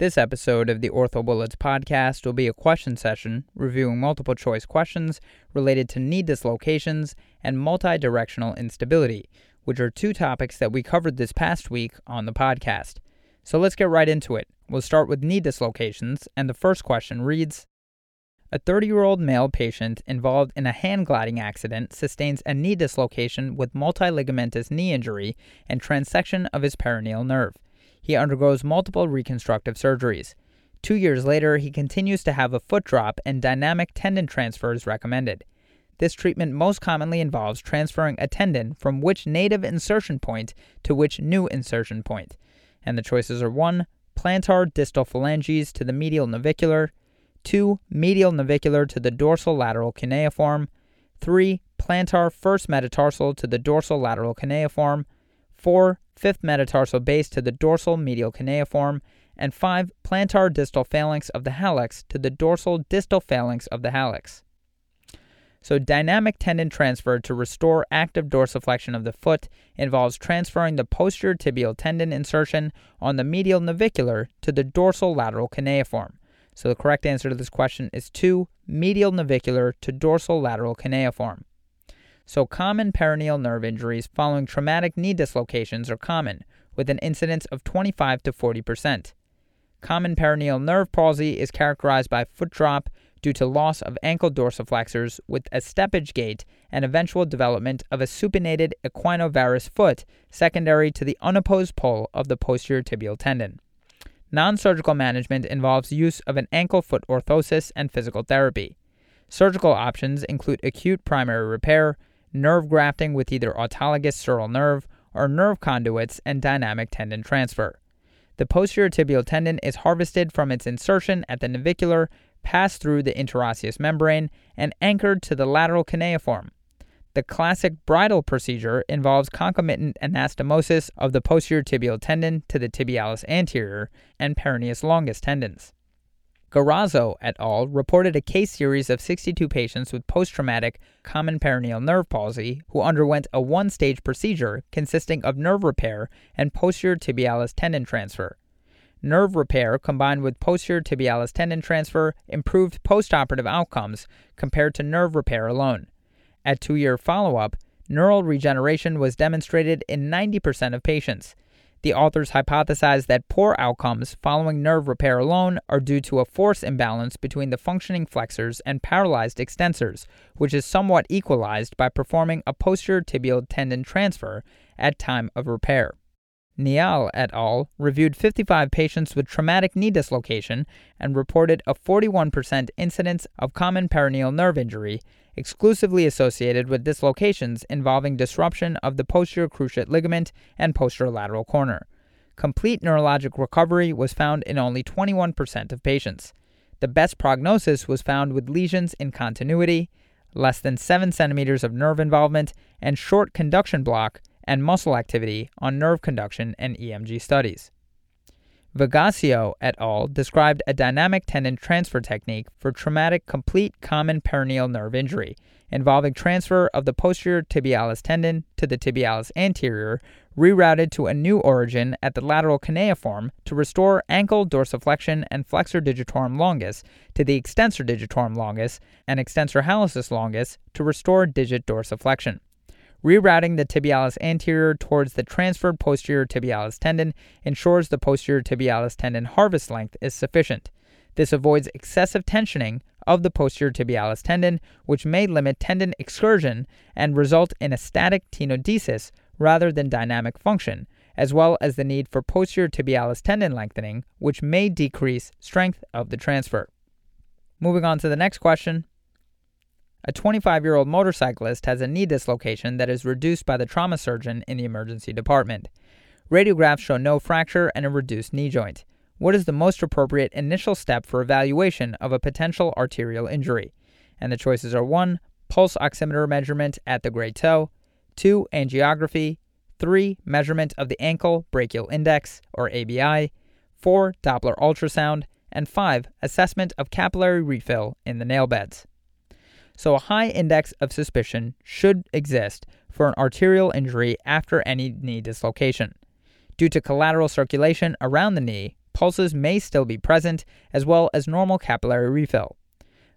This episode of the Ortho Bullets podcast will be a question session reviewing multiple choice questions related to knee dislocations and multidirectional instability, which are two topics that we covered this past week on the podcast. So let's get right into it. We'll start with knee dislocations, and the first question reads A 30 year old male patient involved in a hand gliding accident sustains a knee dislocation with multiligamentous knee injury and transection of his peroneal nerve. He undergoes multiple reconstructive surgeries. Two years later, he continues to have a foot drop and dynamic tendon transfer is recommended. This treatment most commonly involves transferring a tendon from which native insertion point to which new insertion point. And the choices are 1. Plantar distal phalanges to the medial navicular, 2. Medial navicular to the dorsal lateral cuneiform, 3. Plantar first metatarsal to the dorsal lateral cuneiform, 4. Fifth metatarsal base to the dorsal medial cuneiform, and 5. Plantar distal phalanx of the hallux to the dorsal distal phalanx of the hallux. So, dynamic tendon transfer to restore active dorsiflexion of the foot involves transferring the posterior tibial tendon insertion on the medial navicular to the dorsal lateral cuneiform. So, the correct answer to this question is 2. Medial navicular to dorsal lateral cuneiform. So, common peroneal nerve injuries following traumatic knee dislocations are common, with an incidence of 25 to 40 percent. Common peroneal nerve palsy is characterized by foot drop due to loss of ankle dorsiflexors with a steppage gait and eventual development of a supinated equinovarus foot secondary to the unopposed pull of the posterior tibial tendon. Non surgical management involves use of an ankle foot orthosis and physical therapy. Surgical options include acute primary repair, nerve grafting with either autologous sural nerve or nerve conduits, and dynamic tendon transfer. The posterior tibial tendon is harvested from its insertion at the navicular, passed through the interosseous membrane, and anchored to the lateral cuneiform. The classic bridle procedure involves concomitant anastomosis of the posterior tibial tendon to the tibialis anterior and peroneus longus tendons. Garozzo et al. reported a case series of 62 patients with post traumatic common peroneal nerve palsy who underwent a one stage procedure consisting of nerve repair and posterior tibialis tendon transfer. Nerve repair combined with posterior tibialis tendon transfer improved postoperative outcomes compared to nerve repair alone. At two year follow up, neural regeneration was demonstrated in 90% of patients. The authors hypothesized that poor outcomes following nerve repair alone are due to a force imbalance between the functioning flexors and paralyzed extensors, which is somewhat equalized by performing a posterior tibial tendon transfer at time of repair. Niall et al. reviewed 55 patients with traumatic knee dislocation and reported a 41% incidence of common peroneal nerve injury exclusively associated with dislocations involving disruption of the posterior cruciate ligament and posterolateral corner. Complete neurologic recovery was found in only 21% of patients. The best prognosis was found with lesions in continuity, less than 7 centimeters of nerve involvement, and short conduction block and muscle activity on nerve conduction and EMG studies. Vigasio et al. described a dynamic tendon transfer technique for traumatic complete common peroneal nerve injury, involving transfer of the posterior tibialis tendon to the tibialis anterior, rerouted to a new origin at the lateral cuneiform to restore ankle dorsiflexion and flexor digitorum longus to the extensor digitorum longus and extensor hallucis longus to restore digit dorsiflexion. Rerouting the tibialis anterior towards the transferred posterior tibialis tendon ensures the posterior tibialis tendon harvest length is sufficient. This avoids excessive tensioning of the posterior tibialis tendon, which may limit tendon excursion and result in a static tenodesis rather than dynamic function, as well as the need for posterior tibialis tendon lengthening, which may decrease strength of the transfer. Moving on to the next question a 25 year old motorcyclist has a knee dislocation that is reduced by the trauma surgeon in the emergency department. Radiographs show no fracture and a reduced knee joint. What is the most appropriate initial step for evaluation of a potential arterial injury? And the choices are 1. Pulse oximeter measurement at the great toe, 2. Angiography, 3. Measurement of the ankle brachial index, or ABI, 4. Doppler ultrasound, and 5. Assessment of capillary refill in the nail beds. So, a high index of suspicion should exist for an arterial injury after any knee dislocation. Due to collateral circulation around the knee, pulses may still be present, as well as normal capillary refill.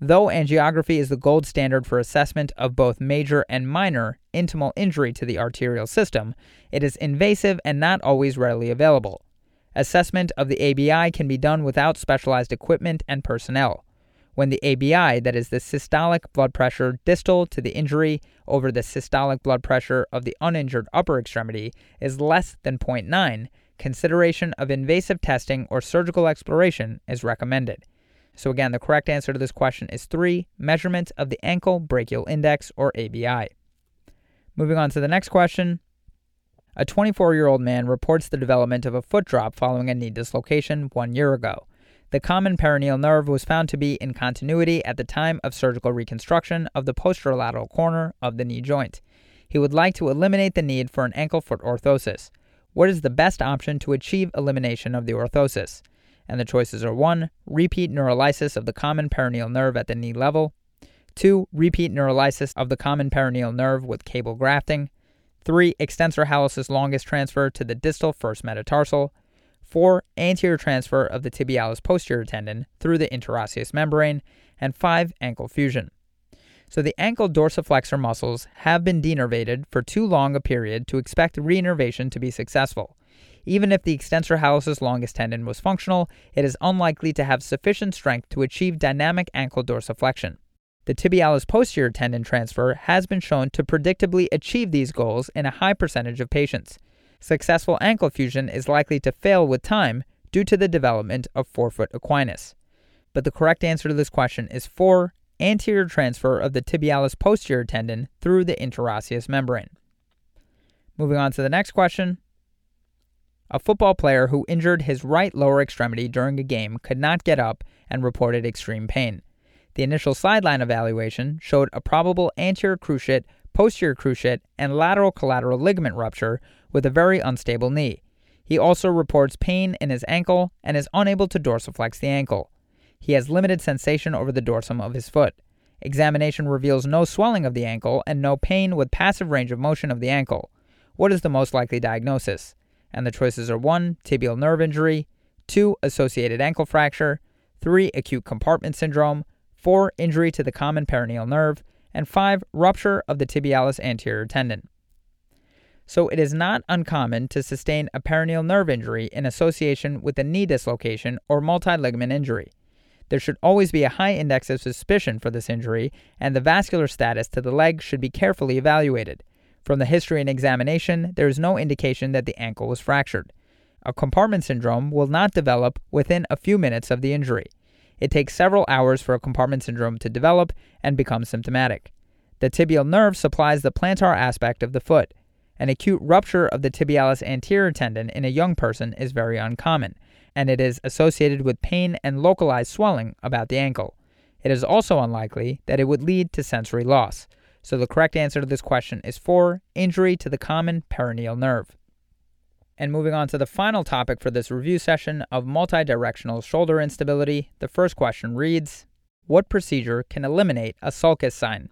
Though angiography is the gold standard for assessment of both major and minor intimal injury to the arterial system, it is invasive and not always readily available. Assessment of the ABI can be done without specialized equipment and personnel. When the ABI, that is the systolic blood pressure distal to the injury over the systolic blood pressure of the uninjured upper extremity, is less than 0.9, consideration of invasive testing or surgical exploration is recommended. So, again, the correct answer to this question is 3 measurement of the ankle brachial index or ABI. Moving on to the next question. A 24 year old man reports the development of a foot drop following a knee dislocation one year ago. The common peroneal nerve was found to be in continuity at the time of surgical reconstruction of the posterolateral corner of the knee joint. He would like to eliminate the need for an ankle foot orthosis. What is the best option to achieve elimination of the orthosis? and the choices are 1. Repeat neurolysis of the common peroneal nerve at the knee level, 2. Repeat neurolysis of the common peroneal nerve with cable grafting, 3. Extensor hallucis longus transfer to the distal first metatarsal, 4. Anterior transfer of the tibialis posterior tendon through the interosseous membrane, and 5. Ankle fusion. So the ankle dorsiflexor muscles have been denervated for too long a period to expect reinnervation to be successful. Even if the extensor hallucis longus tendon was functional, it is unlikely to have sufficient strength to achieve dynamic ankle dorsiflexion. The tibialis posterior tendon transfer has been shown to predictably achieve these goals in a high percentage of patients. Successful ankle fusion is likely to fail with time due to the development of forefoot equinus. But the correct answer to this question is 4 anterior transfer of the tibialis posterior tendon through the interosseous membrane. Moving on to the next question a football player who injured his right lower extremity during a game could not get up and reported extreme pain. The initial sideline evaluation showed a probable anterior cruciate, posterior cruciate, and lateral collateral ligament rupture with a very unstable knee. He also reports pain in his ankle and is unable to dorsiflex the ankle. He has limited sensation over the dorsum of his foot. Examination reveals no swelling of the ankle and no pain with passive range of motion of the ankle. What is the most likely diagnosis? and the choices are 1. Tibial nerve injury, 2. Associated ankle fracture, 3. Acute compartment syndrome, 4. Injury to the common peroneal nerve, and 5. Rupture of the tibialis anterior tendon. So it is not uncommon to sustain a peroneal nerve injury in association with a knee dislocation or multi-ligament injury. There should always be a high index of suspicion for this injury, and the vascular status to the leg should be carefully evaluated. From the history and examination, there is no indication that the ankle was fractured. A compartment syndrome will not develop within a few minutes of the injury. It takes several hours for a compartment syndrome to develop and become symptomatic. The tibial nerve supplies the plantar aspect of the foot. An acute rupture of the tibialis anterior tendon in a young person is very uncommon, and it is associated with pain and localized swelling about the ankle. It is also unlikely that it would lead to sensory loss. So the correct answer to this question is 4 injury to the common peroneal nerve. And moving on to the final topic for this review session of multidirectional shoulder instability, the first question reads What procedure can eliminate a sulcus sign?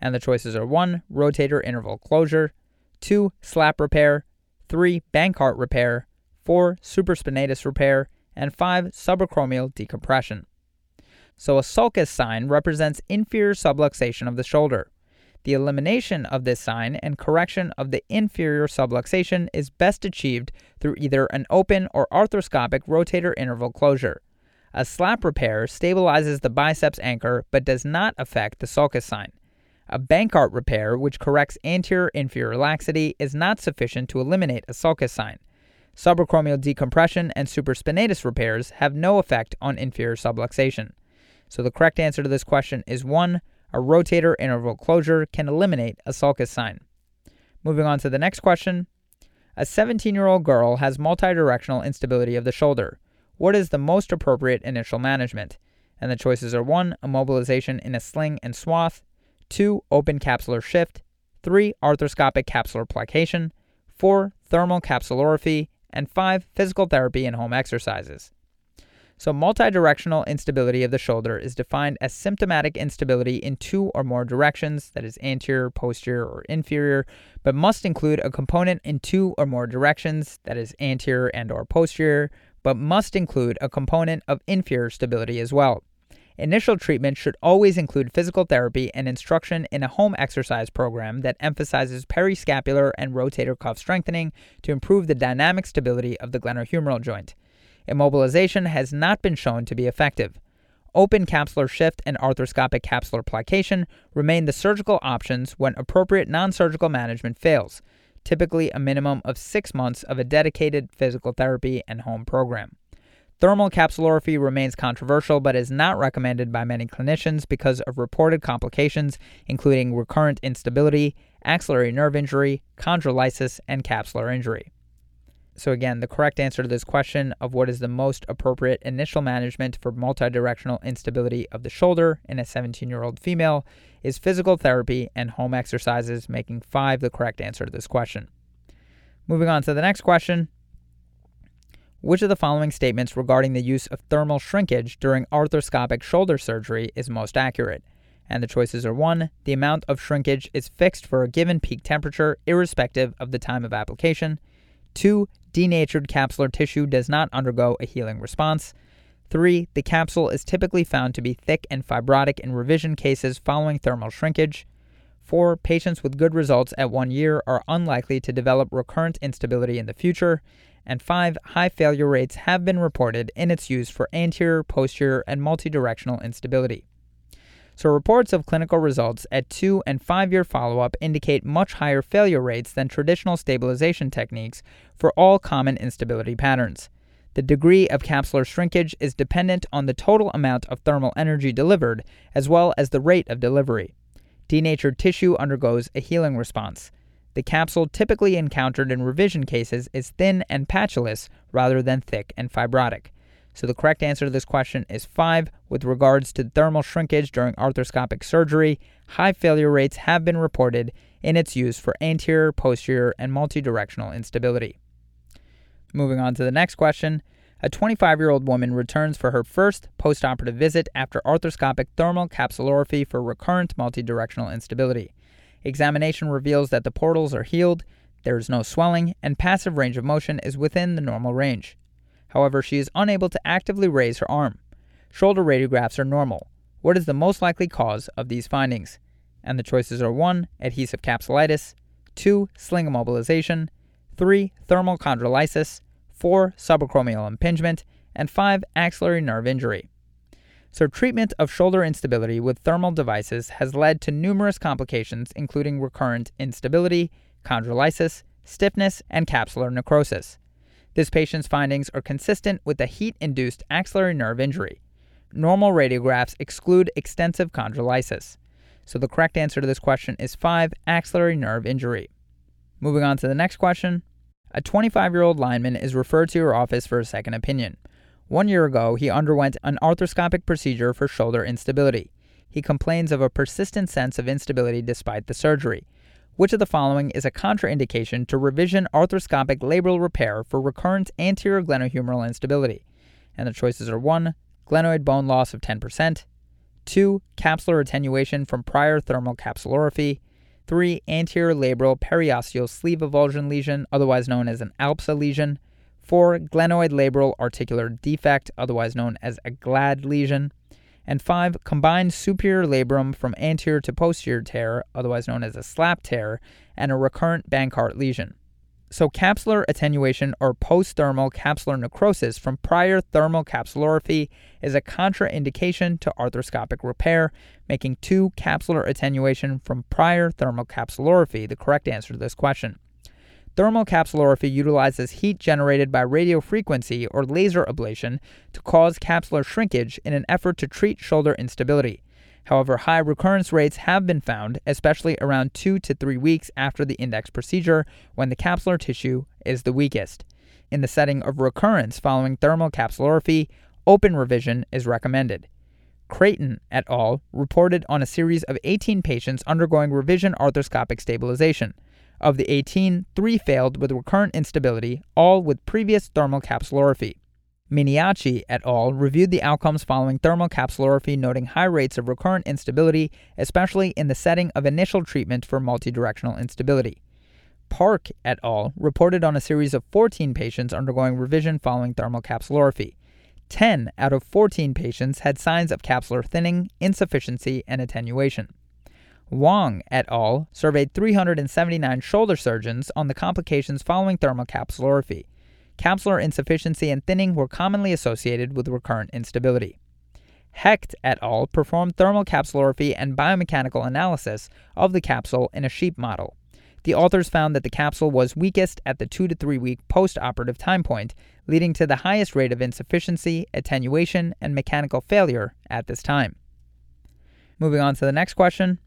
And the choices are 1. Rotator interval closure, 2. Slap repair, 3. Bankart repair, 4. Supraspinatus repair, and 5. Subacromial decompression. So a sulcus sign represents inferior subluxation of the shoulder. The elimination of this sign and correction of the inferior subluxation is best achieved through either an open or arthroscopic rotator interval closure. A slap repair stabilizes the biceps anchor but does not affect the sulcus sign. A Bankart repair, which corrects anterior inferior laxity, is not sufficient to eliminate a sulcus sign. Subacromial decompression and supraspinatus repairs have no effect on inferior subluxation. So the correct answer to this question is 1 a rotator interval closure can eliminate a sulcus sign. Moving on to the next question. A 17 year old girl has multidirectional instability of the shoulder. What is the most appropriate initial management? And the choices are 1. Immobilization in a sling and swath, 2. Open capsular shift, 3. Arthroscopic capsular plication, 4. Thermal capsulorrhaphy, and 5. Physical therapy and home exercises. So, multidirectional instability of the shoulder is defined as symptomatic instability in two or more directions, that is, anterior, posterior, or inferior, but must include a component in two or more directions, that is, anterior and or posterior, but must include a component of inferior stability as well. Initial treatment should always include physical therapy and instruction in a home exercise program that emphasizes periscapular and rotator cuff strengthening to improve the dynamic stability of the glenohumeral joint. Immobilization has not been shown to be effective. Open capsular shift and arthroscopic capsular plication remain the surgical options when appropriate non surgical management fails, typically a minimum of six months of a dedicated physical therapy and home program. Thermal capsulorrhaphy remains controversial but is not recommended by many clinicians because of reported complications, including recurrent instability, axillary nerve injury, chondrolysis, and capsular injury. So, again, the correct answer to this question of what is the most appropriate initial management for multidirectional instability of the shoulder in a 17 year old female is physical therapy and home exercises, making five the correct answer to this question. Moving on to the next question which of the following statements regarding the use of thermal shrinkage during arthroscopic shoulder surgery is most accurate? And the choices are 1. The amount of shrinkage is fixed for a given peak temperature, irrespective of the time of application. 2. Denatured capsular tissue does not undergo a healing response. 3. The capsule is typically found to be thick and fibrotic in revision cases following thermal shrinkage. 4. Patients with good results at one year are unlikely to develop recurrent instability in the future and five, high failure rates have been reported in its use for anterior, posterior, and multidirectional instability. So, reports of clinical results at two and five year follow up indicate much higher failure rates than traditional stabilization techniques for all common instability patterns. The degree of capsular shrinkage is dependent on the total amount of thermal energy delivered as well as the rate of delivery. Denatured tissue undergoes a healing response. The capsule typically encountered in revision cases is thin and patulous rather than thick and fibrotic. So the correct answer to this question is 5. With regards to thermal shrinkage during arthroscopic surgery, high failure rates have been reported in its use for anterior, posterior, and multidirectional instability. Moving on to the next question. A 25 year old woman returns for her first postoperative visit after arthroscopic thermal capsulorrhaphy for recurrent multidirectional instability. Examination reveals that the portals are healed, there is no swelling, and passive range of motion is within the normal range. However, she is unable to actively raise her arm. Shoulder radiographs are normal. What is the most likely cause of these findings? And the choices are 1. Adhesive capsulitis, 2. Sling immobilization, 3. Thermal chondrolysis, 4. Subacromial impingement, and 5. Axillary nerve injury. So, treatment of shoulder instability with thermal devices has led to numerous complications, including recurrent instability, chondrolysis, stiffness, and capsular necrosis. This patient's findings are consistent with a heat induced axillary nerve injury. Normal radiographs exclude extensive chondrolysis. So, the correct answer to this question is 5 axillary nerve injury. Moving on to the next question. A 25 year old lineman is referred to your office for a second opinion. One year ago, he underwent an arthroscopic procedure for shoulder instability. He complains of a persistent sense of instability despite the surgery. Which of the following is a contraindication to revision arthroscopic labral repair for recurrent anterior glenohumeral instability? And the choices are 1. Glenoid bone loss of 10%, 2. Capsular attenuation from prior thermal capsulorrhaphy, 3. Anterior labral periosteal sleeve avulsion lesion, otherwise known as an ALPSA lesion, 4. Glenoid labral articular defect, otherwise known as a GLAD lesion. And 5. Combined superior labrum from anterior to posterior tear, otherwise known as a SLAP tear, and a recurrent Bankart lesion. So, capsular attenuation or post-thermal capsular necrosis from prior thermal capsulorrhaphy is a contraindication to arthroscopic repair, making 2 capsular attenuation from prior thermal capsulorrhaphy the correct answer to this question. Thermal capsulorrhaphy utilizes heat generated by radiofrequency or laser ablation to cause capsular shrinkage in an effort to treat shoulder instability. However, high recurrence rates have been found, especially around 2 to 3 weeks after the index procedure when the capsular tissue is the weakest. In the setting of recurrence following thermal capsulorrhaphy, open revision is recommended. Creighton et al. reported on a series of 18 patients undergoing revision arthroscopic stabilization. Of the 18, three failed with recurrent instability, all with previous thermal capsulorrhaphy. Miniaci et al. reviewed the outcomes following thermal capsulorrhaphy, noting high rates of recurrent instability, especially in the setting of initial treatment for multidirectional instability. Park et al. reported on a series of 14 patients undergoing revision following thermal capsulorrhaphy. 10 out of 14 patients had signs of capsular thinning, insufficiency, and attenuation. Wong et al. surveyed 379 shoulder surgeons on the complications following thermal capsulorrhaphy. Capsular insufficiency and thinning were commonly associated with recurrent instability. Hecht et al. performed thermal capsulorrhaphy and biomechanical analysis of the capsule in a sheep model. The authors found that the capsule was weakest at the 2 to 3 week post operative time point, leading to the highest rate of insufficiency, attenuation, and mechanical failure at this time. Moving on to the next question.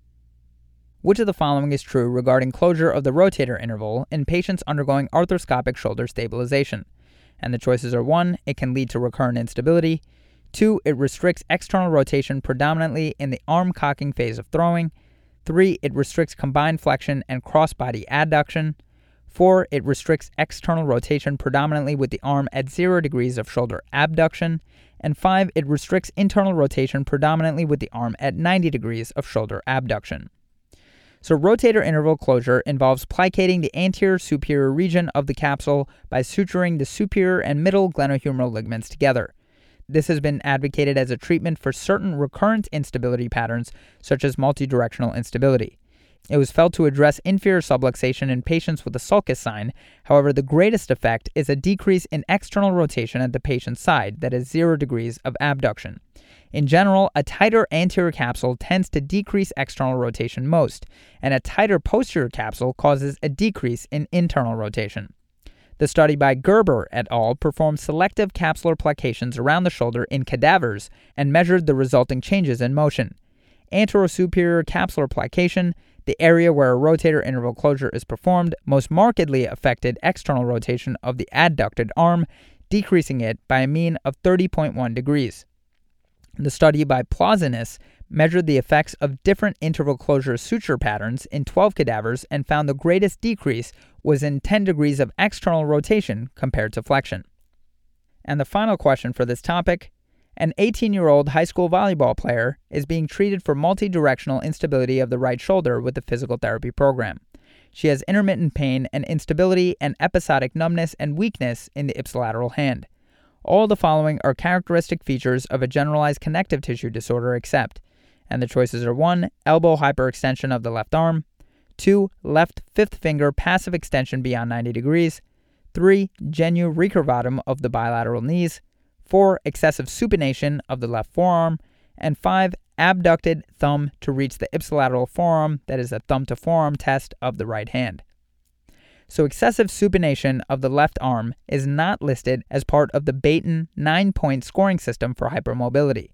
Which of the following is true regarding closure of the rotator interval in patients undergoing arthroscopic shoulder stabilization? And the choices are 1. It can lead to recurrent instability. 2. It restricts external rotation predominantly in the arm cocking phase of throwing. Three, it restricts combined flexion and cross-body adduction. Four, it restricts external rotation predominantly with the arm at zero degrees of shoulder abduction. And five, it restricts internal rotation predominantly with the arm at 90 degrees of shoulder abduction. So, rotator interval closure involves plicating the anterior superior region of the capsule by suturing the superior and middle glenohumeral ligaments together. This has been advocated as a treatment for certain recurrent instability patterns, such as multidirectional instability. It was felt to address inferior subluxation in patients with a sulcus sign. However, the greatest effect is a decrease in external rotation at the patient's side, that is, zero degrees of abduction. In general, a tighter anterior capsule tends to decrease external rotation most, and a tighter posterior capsule causes a decrease in internal rotation. The study by Gerber et al. performed selective capsular plications around the shoulder in cadavers and measured the resulting changes in motion. Anterosuperior capsular plication, the area where a rotator interval closure is performed, most markedly affected external rotation of the adducted arm, decreasing it by a mean of 30.1 degrees. The study by Plausinis measured the effects of different interval closure suture patterns in 12 cadavers and found the greatest decrease was in 10 degrees of external rotation compared to flexion. And the final question for this topic an 18 year old high school volleyball player is being treated for multidirectional instability of the right shoulder with the physical therapy program. She has intermittent pain and instability and episodic numbness and weakness in the ipsilateral hand. All the following are characteristic features of a generalized connective tissue disorder except, and the choices are 1. Elbow hyperextension of the left arm, 2. Left fifth finger passive extension beyond 90 degrees, 3. Genu recurvatum of the bilateral knees, 4. Excessive supination of the left forearm, and 5. Abducted thumb to reach the ipsilateral forearm, that is a thumb to forearm test of the right hand. So, excessive supination of the left arm is not listed as part of the Beighton nine point scoring system for hypermobility.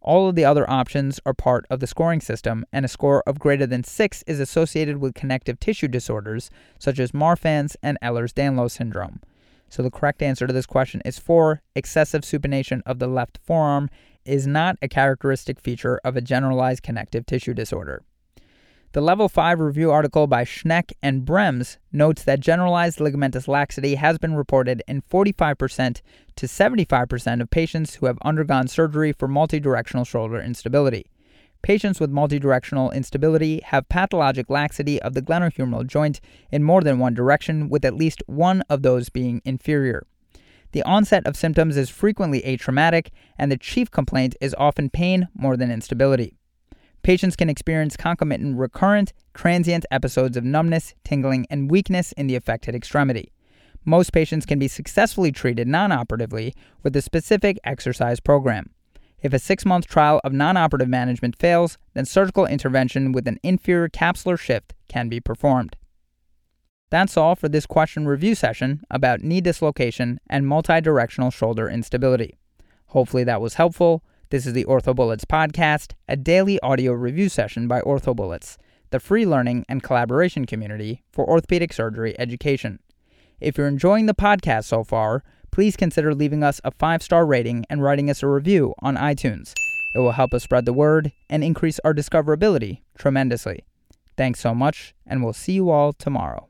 All of the other options are part of the scoring system, and a score of greater than 6 is associated with connective tissue disorders such as Marfan's and Ehlers Danlos syndrome. So the correct answer to this question is 4. Excessive supination of the left forearm is not a characteristic feature of a generalized connective tissue disorder. The Level 5 review article by Schenk and Brems notes that generalized ligamentous laxity has been reported in 45% to 75% of patients who have undergone surgery for multidirectional shoulder instability. Patients with multidirectional instability have pathologic laxity of the glenohumeral joint in more than one direction, with at least one of those being inferior. The onset of symptoms is frequently atraumatic, and the chief complaint is often pain more than instability. Patients can experience concomitant recurrent, transient episodes of numbness, tingling, and weakness in the affected extremity. Most patients can be successfully treated non operatively with a specific exercise program. If a six month trial of non operative management fails, then surgical intervention with an inferior capsular shift can be performed. That's all for this question review session about knee dislocation and multidirectional shoulder instability. Hopefully that was helpful. This is the OrthoBullets podcast, a daily audio review session by OrthoBullets, the free learning and collaboration community for orthopedic surgery education. If you're enjoying the podcast so far, please consider leaving us a five star rating and writing us a review on iTunes. It will help us spread the word and increase our discoverability tremendously. Thanks so much, and we'll see you all tomorrow.